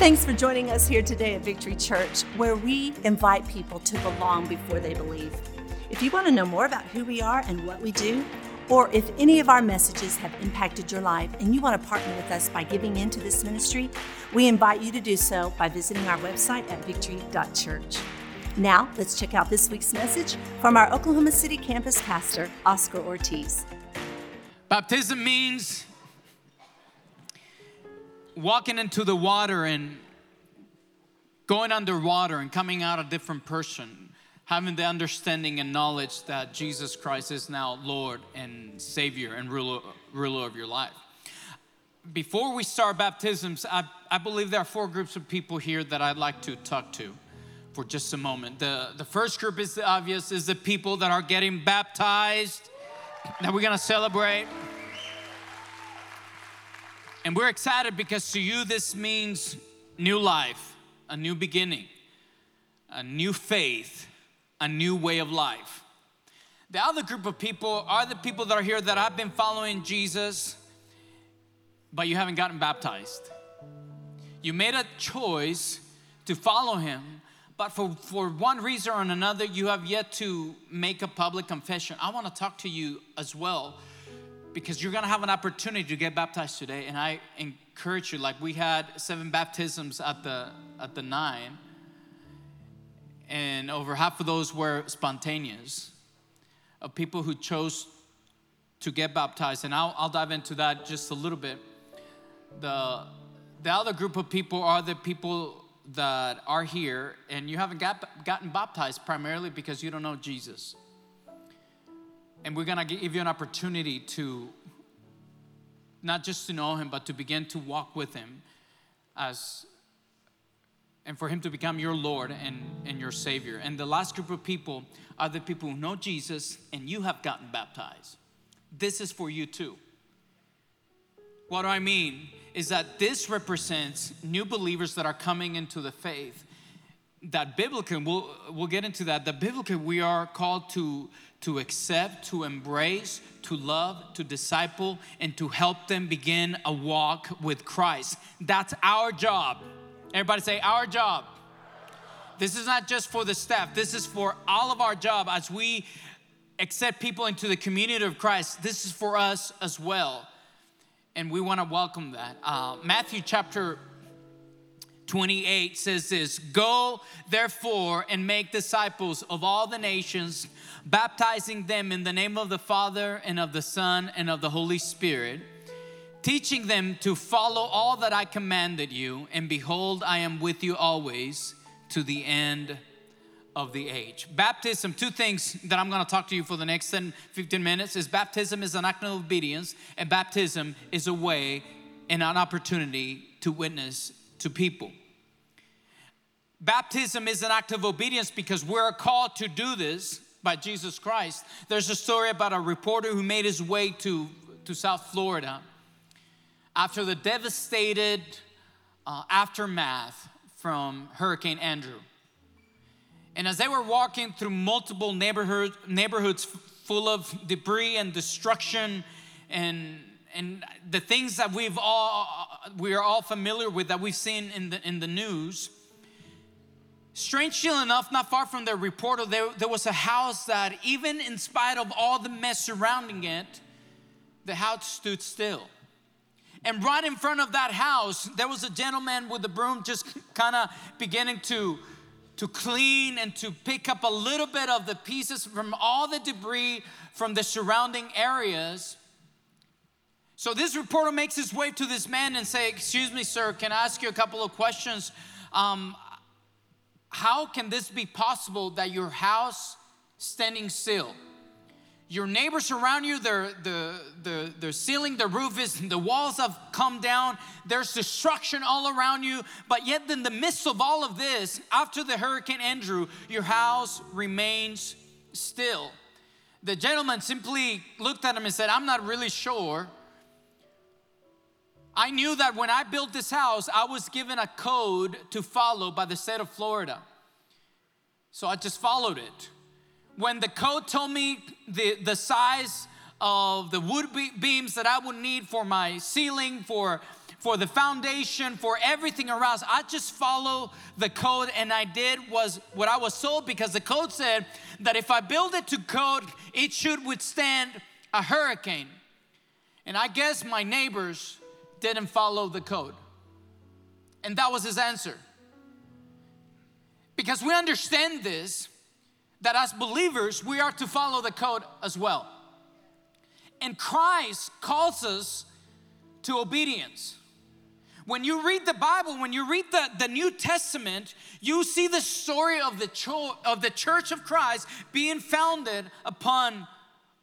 Thanks for joining us here today at Victory Church, where we invite people to belong before they believe. If you want to know more about who we are and what we do, or if any of our messages have impacted your life and you want to partner with us by giving into this ministry, we invite you to do so by visiting our website at victory.church. Now, let's check out this week's message from our Oklahoma City campus pastor, Oscar Ortiz. Baptism means walking into the water and going underwater and coming out a different person, having the understanding and knowledge that Jesus Christ is now Lord and Savior and ruler, ruler of your life. Before we start baptisms, I, I believe there are four groups of people here that I'd like to talk to for just a moment. The, the first group is the obvious, is the people that are getting baptized, that we're gonna celebrate. And we're excited because to you this means new life, a new beginning, a new faith, a new way of life. The other group of people are the people that are here that have been following Jesus, but you haven't gotten baptized. You made a choice to follow him, but for, for one reason or another, you have yet to make a public confession. I want to talk to you as well because you're gonna have an opportunity to get baptized today. And I encourage you, like we had seven baptisms at the at the nine, and over half of those were spontaneous of people who chose to get baptized. And I'll, I'll dive into that just a little bit. The the other group of people are the people that are here and you haven't got, gotten baptized primarily because you don't know Jesus. And we're gonna give you an opportunity to not just to know him, but to begin to walk with him as and for him to become your Lord and, and your Savior. And the last group of people are the people who know Jesus and you have gotten baptized. This is for you too. What do I mean? Is that this represents new believers that are coming into the faith. That biblically, we'll, we'll get into that. That biblically, we are called to to accept, to embrace, to love, to disciple, and to help them begin a walk with Christ. That's our job. Everybody say, Our job. This is not just for the staff, this is for all of our job as we accept people into the community of Christ. This is for us as well. And we want to welcome that. Uh, Matthew chapter 28 says this Go therefore and make disciples of all the nations, baptizing them in the name of the Father and of the Son and of the Holy Spirit, teaching them to follow all that I commanded you. And behold, I am with you always to the end of the age. Baptism, two things that I'm going to talk to you for the next 10, 15 minutes is baptism is an act of obedience, and baptism is a way and an opportunity to witness to people. Baptism is an act of obedience because we're called to do this by Jesus Christ. There's a story about a reporter who made his way to, to South Florida after the devastated uh, aftermath from Hurricane Andrew. And as they were walking through multiple neighborhood, neighborhoods full of debris and destruction and, and the things that we've all, we are all familiar with that we've seen in the, in the news, Strangely enough, not far from the reporter, there, there was a house that, even in spite of all the mess surrounding it, the house stood still. And right in front of that house, there was a gentleman with a broom just kind of beginning to, to clean and to pick up a little bit of the pieces from all the debris from the surrounding areas. So this reporter makes his way to this man and say, "Excuse me, sir, can I ask you a couple of questions? Um, how can this be possible that your house standing still? Your neighbors around you, the, the, the, the ceiling, the roof is, the walls have come down. There's destruction all around you. But yet, in the midst of all of this, after the Hurricane Andrew, your house remains still. The gentleman simply looked at him and said, I'm not really sure. I knew that when I built this house, I was given a code to follow by the state of Florida. So I just followed it. When the code told me the, the size of the wood beams that I would need for my ceiling, for, for the foundation, for everything around. I just follow the code, and I did was what I was told because the code said that if I build it to code, it should withstand a hurricane. And I guess my neighbors didn't follow the code. And that was his answer. Because we understand this, that as believers, we are to follow the code as well. And Christ calls us to obedience. When you read the Bible, when you read the, the New Testament, you see the story of the, cho- of the church of Christ being founded upon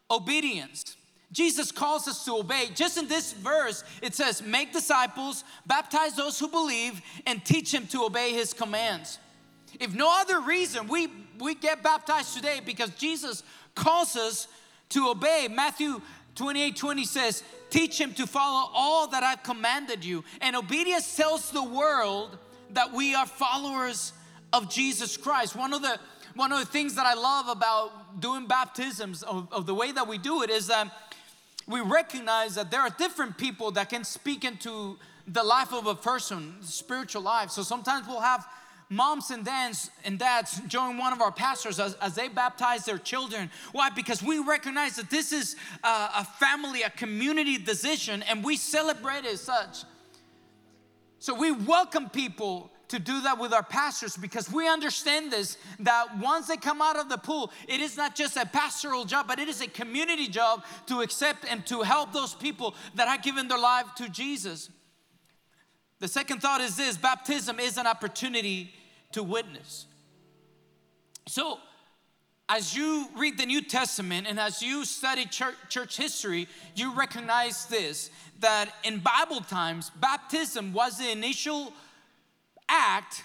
obedience. Jesus calls us to obey. Just in this verse, it says, Make disciples, baptize those who believe, and teach them to obey his commands. If no other reason, we, we get baptized today because Jesus calls us to obey. Matthew 28 20 says, Teach him to follow all that I've commanded you. And obedience tells the world that we are followers of Jesus Christ. One of the one of the things that I love about doing baptisms of, of the way that we do it is that we recognize that there are different people that can speak into the life of a person, spiritual life. So sometimes we'll have moms and dads and dads join one of our pastors as, as they baptize their children. Why? Because we recognize that this is a, a family, a community decision, and we celebrate it as such. So we welcome people to do that with our pastors because we understand this that once they come out of the pool, it is not just a pastoral job, but it is a community job to accept and to help those people that have given their life to Jesus. The second thought is this baptism is an opportunity to witness. So, as you read the New Testament and as you study church, church, history, you recognize this that in Bible times, baptism was the initial act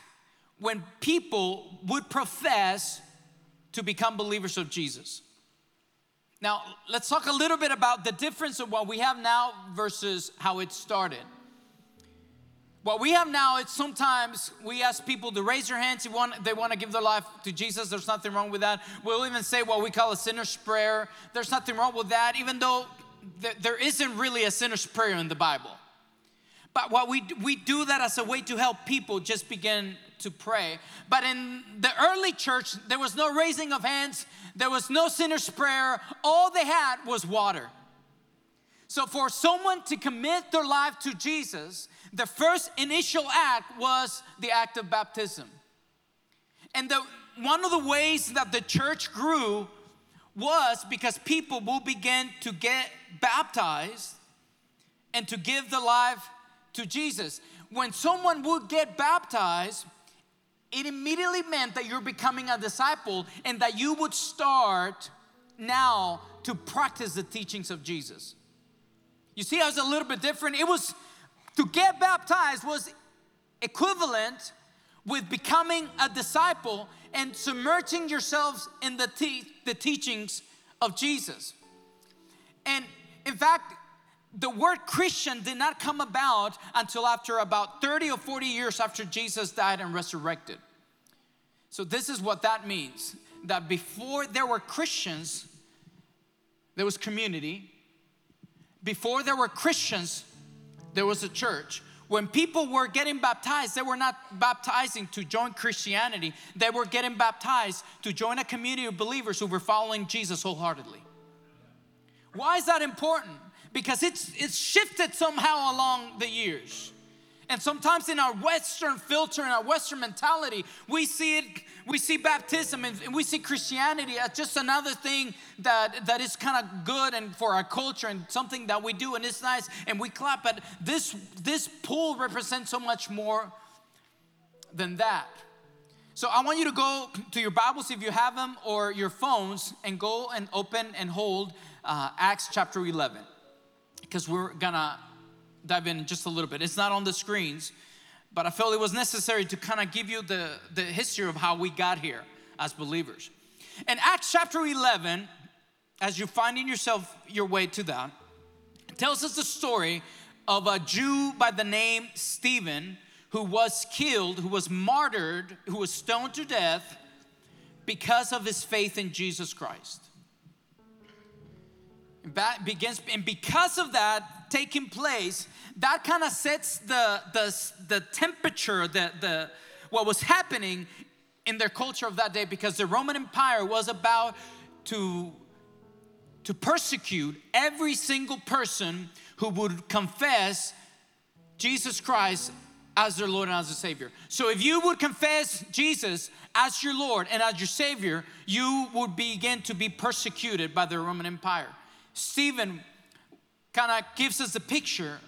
when people would profess to become believers of Jesus. Now, let's talk a little bit about the difference of what we have now versus how it started. What we have now is sometimes we ask people to raise their hands if want, they want to give their life to Jesus. There's nothing wrong with that. We'll even say what we call a sinner's prayer. There's nothing wrong with that, even though th- there isn't really a sinner's prayer in the Bible. But what we we do that as a way to help people just begin to pray. But in the early church, there was no raising of hands. There was no sinner's prayer. All they had was water. So for someone to commit their life to Jesus, the first initial act was the act of baptism. And the, one of the ways that the church grew was because people will begin to get baptized and to give the life to Jesus. When someone would get baptized, it immediately meant that you're becoming a disciple and that you would start now to practice the teachings of Jesus. You see, I was a little bit different. It was to get baptized was equivalent with becoming a disciple and submerging yourselves in the, te- the teachings of Jesus. And in fact, the word Christian did not come about until after about 30 or 40 years after Jesus died and resurrected. So, this is what that means that before there were Christians, there was community. Before there were Christians, there was a church. When people were getting baptized, they were not baptizing to join Christianity, they were getting baptized to join a community of believers who were following Jesus wholeheartedly. Why is that important? Because it's, it's shifted somehow along the years. And sometimes in our Western filter, in our Western mentality, we see it, we see baptism and we see Christianity as just another thing that, that is kind of good and for our culture and something that we do and it's nice and we clap. But this, this pool represents so much more than that. So I want you to go to your Bibles if you have them or your phones and go and open and hold uh, Acts chapter 11 because we're gonna dive in just a little bit. It's not on the screens, but I felt it was necessary to kind of give you the, the history of how we got here as believers. In Acts chapter 11, as you're finding yourself your way to that, tells us the story of a Jew by the name Stephen who was killed, who was martyred, who was stoned to death because of his faith in Jesus Christ. And, begins, and because of that, taking place, that kind of sets the, the, the temperature, the, the, what was happening in their culture of that day because the Roman Empire was about to, to persecute every single person who would confess Jesus Christ as their Lord and as their Savior. So if you would confess Jesus as your Lord and as your Savior, you would begin to be persecuted by the Roman Empire. Stephen kind of gives us a picture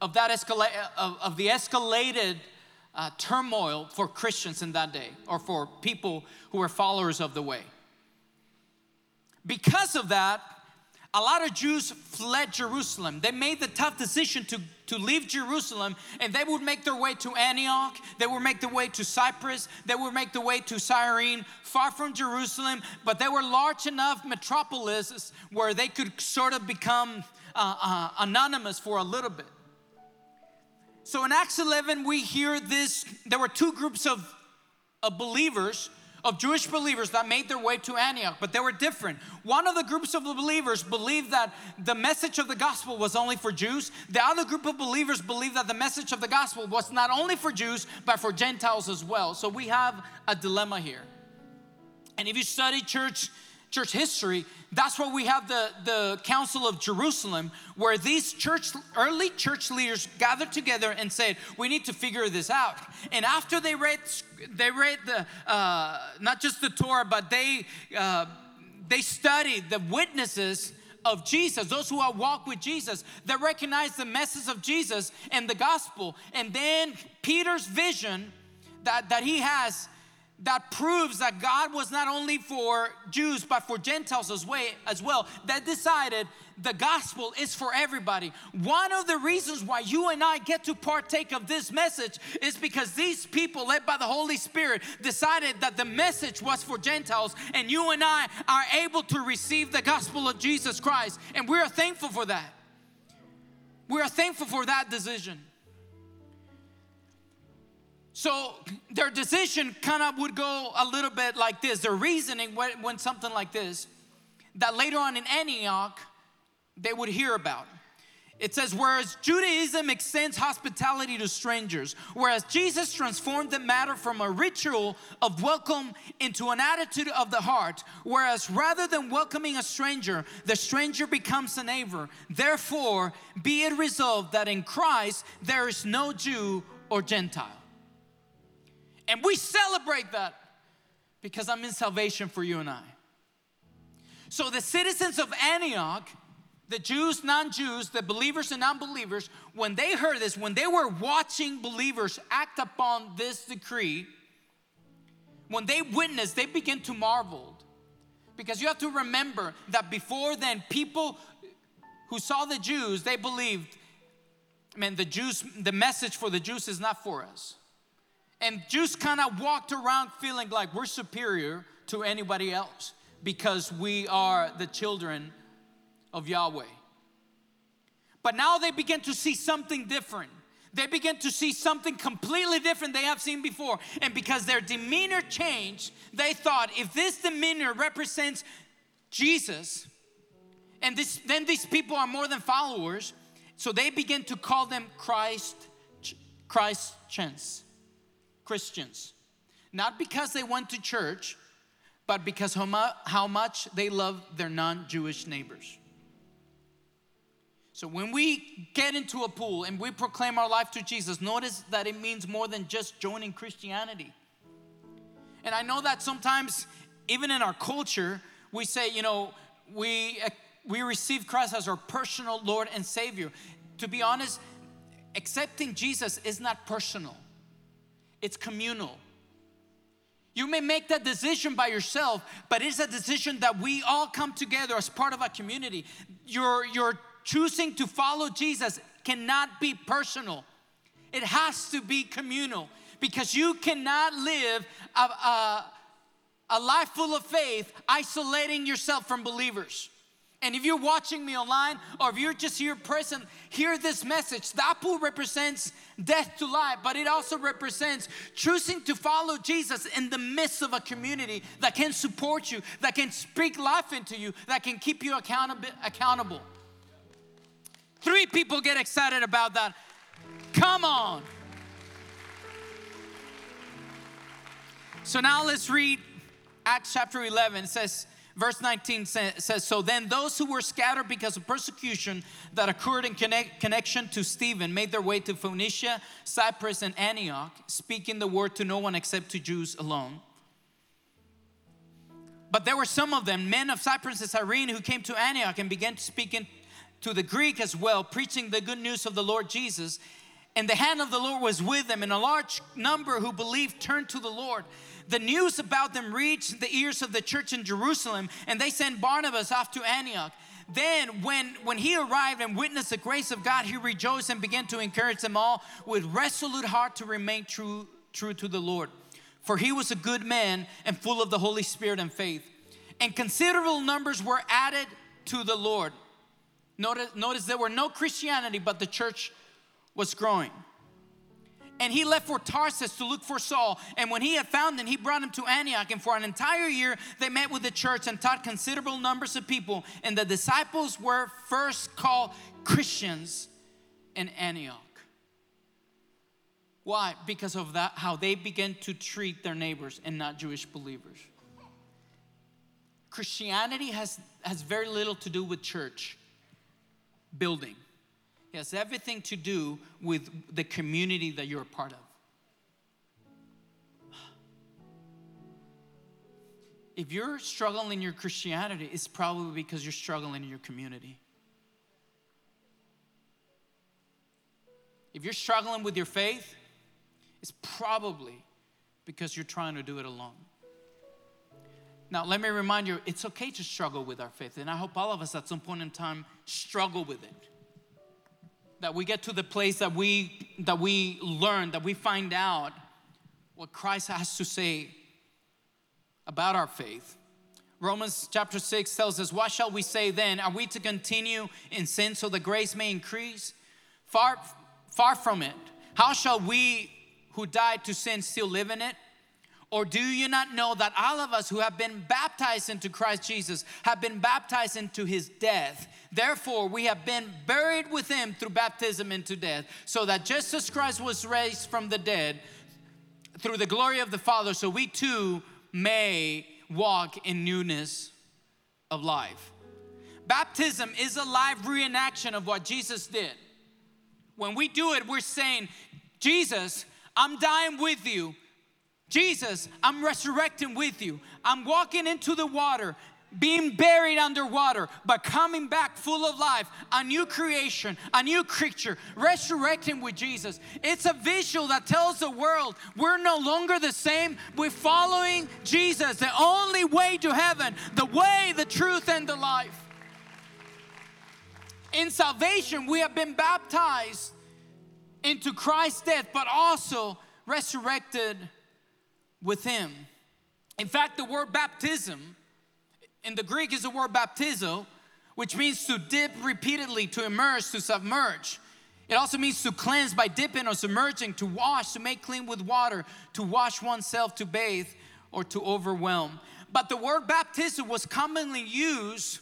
of that escalate of, of the escalated uh, turmoil for Christians in that day or for people who were followers of the way. Because of that, a lot of Jews fled Jerusalem. They made the tough decision to, to leave Jerusalem and they would make their way to Antioch. They would make their way to Cyprus. They would make their way to Cyrene, far from Jerusalem, but they were large enough metropolises where they could sort of become uh, uh, anonymous for a little bit. So in Acts 11, we hear this there were two groups of, of believers of Jewish believers that made their way to Antioch, but they were different. One of the groups of the believers believed that the message of the gospel was only for Jews. The other group of believers believed that the message of the gospel was not only for Jews, but for Gentiles as well. So we have a dilemma here. And if you study church, church history, that's why we have the, the Council of Jerusalem, where these church, early church leaders gathered together and said, We need to figure this out. And after they read, they read the, uh, not just the Torah, but they, uh, they studied the witnesses of Jesus, those who walked with Jesus, that recognize the message of Jesus and the gospel. And then Peter's vision that, that he has that proves that God was not only for Jews but for Gentiles as, way, as well, that decided the gospel is for everybody. One of the reasons why you and I get to partake of this message is because these people, led by the Holy Spirit, decided that the message was for Gentiles, and you and I are able to receive the gospel of Jesus Christ, and we are thankful for that. We are thankful for that decision. So their decision kind of would go a little bit like this. Their reasoning went, went something like this that later on in Antioch, they would hear about. It says, whereas Judaism extends hospitality to strangers, whereas Jesus transformed the matter from a ritual of welcome into an attitude of the heart, whereas rather than welcoming a stranger, the stranger becomes a neighbor. Therefore, be it resolved that in Christ there is no Jew or Gentile. And we celebrate that because I'm in salvation for you and I. So the citizens of Antioch, the Jews, non Jews, the believers and non believers, when they heard this, when they were watching believers act upon this decree, when they witnessed, they began to marvel. Because you have to remember that before then, people who saw the Jews, they believed, man, the Jews, the message for the Jews is not for us. And Jews kind of walked around feeling like we're superior to anybody else because we are the children of Yahweh. But now they begin to see something different. They begin to see something completely different they have seen before. And because their demeanor changed, they thought if this demeanor represents Jesus, and this, then these people are more than followers, so they begin to call them Christ, Christ chance. Christians. Not because they went to church, but because how, much they love their non Jewish neighbors. So when we get into a pool and we proclaim our life to Jesus, notice that it means more than just joining Christianity. And I know that sometimes, even in our culture, we say, you know, we, uh, we receive Christ as our personal Lord and Savior. To be honest, accepting Jesus is not personal it's communal. You may make that decision by yourself, but it's a decision that we all come together as part of a community. Your, your choosing to follow Jesus cannot be personal, it has to be communal because you cannot live a, a, a life full of faith isolating yourself from believers. And if you're watching me online or if you're just here present, hear this message. The apple represents death to life, but it also represents choosing to follow Jesus in the midst of a community that can support you, that can speak life into you, that can keep you accountable. accountable. Three people get excited about that. Come on. So now let's read Acts chapter 11. It says, verse 19 says, So then those who were scattered because of persecution that occurred in connect, connection to Stephen made their way to Phoenicia, Cyprus, and Antioch, speaking the word to no one except to Jews alone. But there were some of them, men of Cyprus and Cyrene, who came to Antioch and began to speak to the Greek as well, preaching the good news of the Lord Jesus. And the hand of the Lord was with them, and a large number who believed turned to the Lord. The news about them reached the ears of the church in Jerusalem, and they sent Barnabas off to Antioch. Then, when, when he arrived and witnessed the grace of God, he rejoiced and began to encourage them all with resolute heart to remain true, true to the Lord. For he was a good man and full of the Holy Spirit and faith. And considerable numbers were added to the Lord. Notice, notice there were no Christianity, but the church was growing. And he left for Tarsus to look for Saul. And when he had found him, he brought him to Antioch. And for an entire year, they met with the church and taught considerable numbers of people. And the disciples were first called Christians in Antioch. Why? Because of that, how they began to treat their neighbors and not Jewish believers. Christianity has, has very little to do with church building. It has everything to do with the community that you're a part of. If you're struggling in your Christianity, it's probably because you're struggling in your community. If you're struggling with your faith, it's probably because you're trying to do it alone. Now, let me remind you, it's okay to struggle with our faith, and I hope all of us at some point in time struggle with it that we get to the place that we that we learn that we find out what Christ has to say about our faith. Romans chapter 6 tells us, What shall we say then? Are we to continue in sin so the grace may increase? Far, far from it. How shall we who died to sin still live in it? Or do you not know that all of us who have been baptized into Christ Jesus have been baptized into his death? Therefore, we have been buried with him through baptism into death, so that just as Christ was raised from the dead through the glory of the Father, so we too may walk in newness of life. Baptism is a live reenaction of what Jesus did. When we do it, we're saying, Jesus, I'm dying with you. Jesus, I'm resurrecting with you. I'm walking into the water being buried underwater, but coming back full of life, a new creation, a new creature, resurrecting with Jesus. It's a visual that tells the world we're no longer the same. We're following Jesus, the only way to heaven, the way, the truth, and the life. In salvation, we have been baptized into Christ's death, but also resurrected with Him. In fact, the word baptism in the Greek is the word baptizo, which means to dip repeatedly, to immerse, to submerge. It also means to cleanse by dipping or submerging, to wash, to make clean with water, to wash oneself, to bathe, or to overwhelm. But the word baptism was commonly used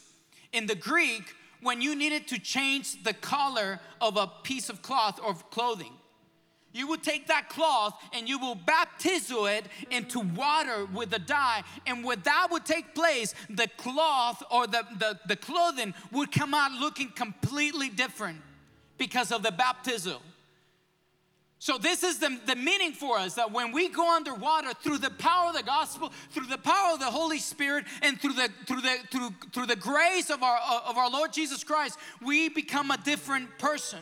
in the Greek when you needed to change the color of a piece of cloth or clothing you will take that cloth and you will baptize it into water with the dye. And when that would take place, the cloth or the, the, the clothing would come out looking completely different because of the baptism. So, this is the, the meaning for us that when we go underwater through the power of the gospel, through the power of the Holy Spirit, and through the, through the, through, through the grace of our, of our Lord Jesus Christ, we become a different person.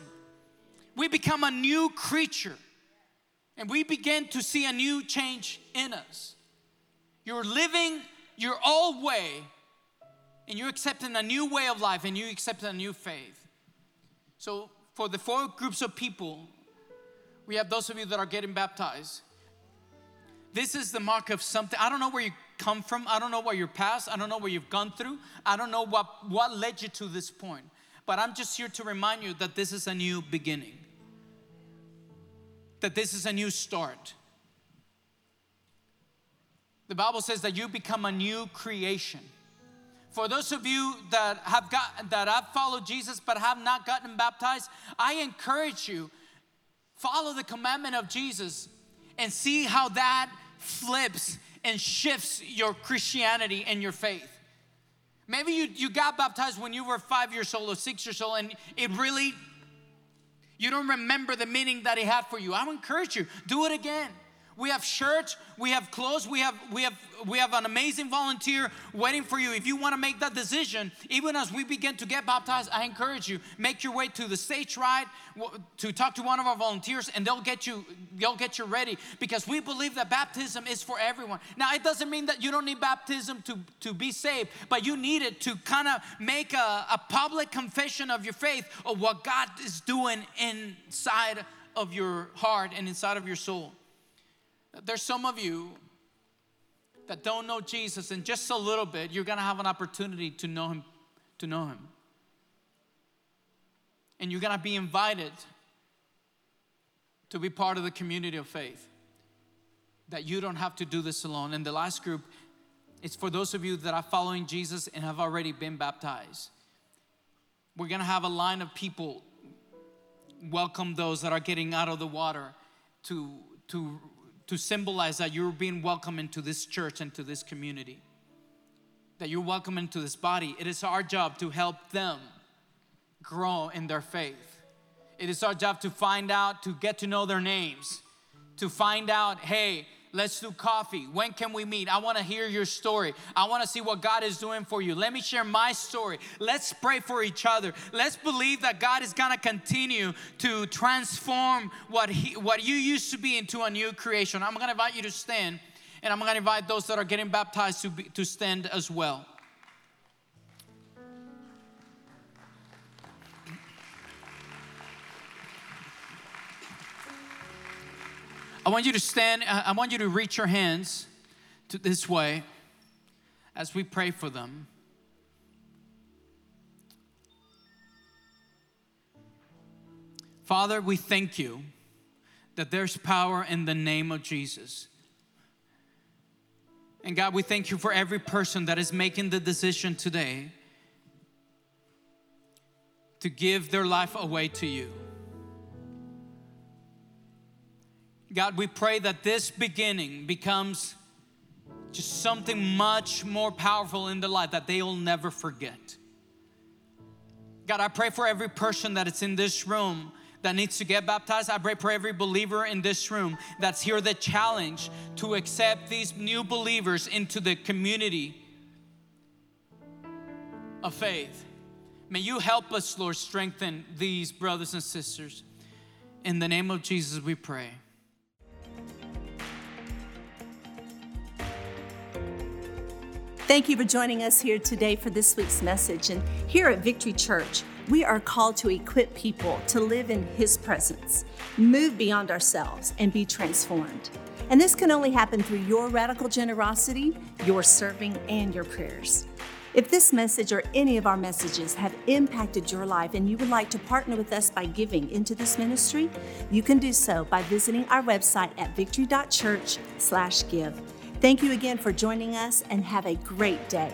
We become a new creature. And we begin to see a new change in us. You're living your old way, and you're accepting a new way of life, and you accept a new faith. So, for the four groups of people, we have those of you that are getting baptized. This is the mark of something. I don't know where you come from. I don't know what your past. I don't know what you've gone through. I don't know what, what led you to this point. But I'm just here to remind you that this is a new beginning that this is a new start. The Bible says that you become a new creation. For those of you that have got that have followed Jesus but have not gotten baptized, I encourage you follow the commandment of Jesus and see how that flips and shifts your Christianity and your faith. Maybe you, you got baptized when you were five years old or six years old, and it really, you don't remember the meaning that it had for you. I would encourage you, do it again. We have shirts, we have clothes, we have we have we have an amazing volunteer waiting for you. If you want to make that decision, even as we begin to get baptized, I encourage you make your way to the stage right to talk to one of our volunteers, and they'll get you they'll get you ready because we believe that baptism is for everyone. Now, it doesn't mean that you don't need baptism to to be saved, but you need it to kind of make a, a public confession of your faith of what God is doing inside of your heart and inside of your soul. There's some of you that don't know Jesus, and just a little bit, you're gonna have an opportunity to know him, to know him. And you're gonna be invited to be part of the community of faith. That you don't have to do this alone. And the last group is for those of you that are following Jesus and have already been baptized. We're gonna have a line of people welcome those that are getting out of the water to, to to symbolize that you're being welcome into this church and to this community, that you're welcome into this body. It is our job to help them grow in their faith. It is our job to find out, to get to know their names, to find out, hey, Let's do coffee. When can we meet? I want to hear your story. I want to see what God is doing for you. Let me share my story. Let's pray for each other. Let's believe that God is going to continue to transform what he, what you used to be into a new creation. I'm going to invite you to stand, and I'm going to invite those that are getting baptized to, be, to stand as well. I want you to stand, uh, I want you to reach your hands to this way as we pray for them. Father, we thank you that there's power in the name of Jesus. And God, we thank you for every person that is making the decision today to give their life away to you. God, we pray that this beginning becomes just something much more powerful in their life that they will never forget. God, I pray for every person that is in this room that needs to get baptized. I pray for every believer in this room that's here the challenge to accept these new believers into the community of faith. May you help us, Lord, strengthen these brothers and sisters. In the name of Jesus, we pray. Thank you for joining us here today for this week's message. And here at Victory Church, we are called to equip people to live in His presence, move beyond ourselves, and be transformed. And this can only happen through your radical generosity, your serving, and your prayers. If this message or any of our messages have impacted your life and you would like to partner with us by giving into this ministry, you can do so by visiting our website at victory.church/give. Thank you again for joining us and have a great day.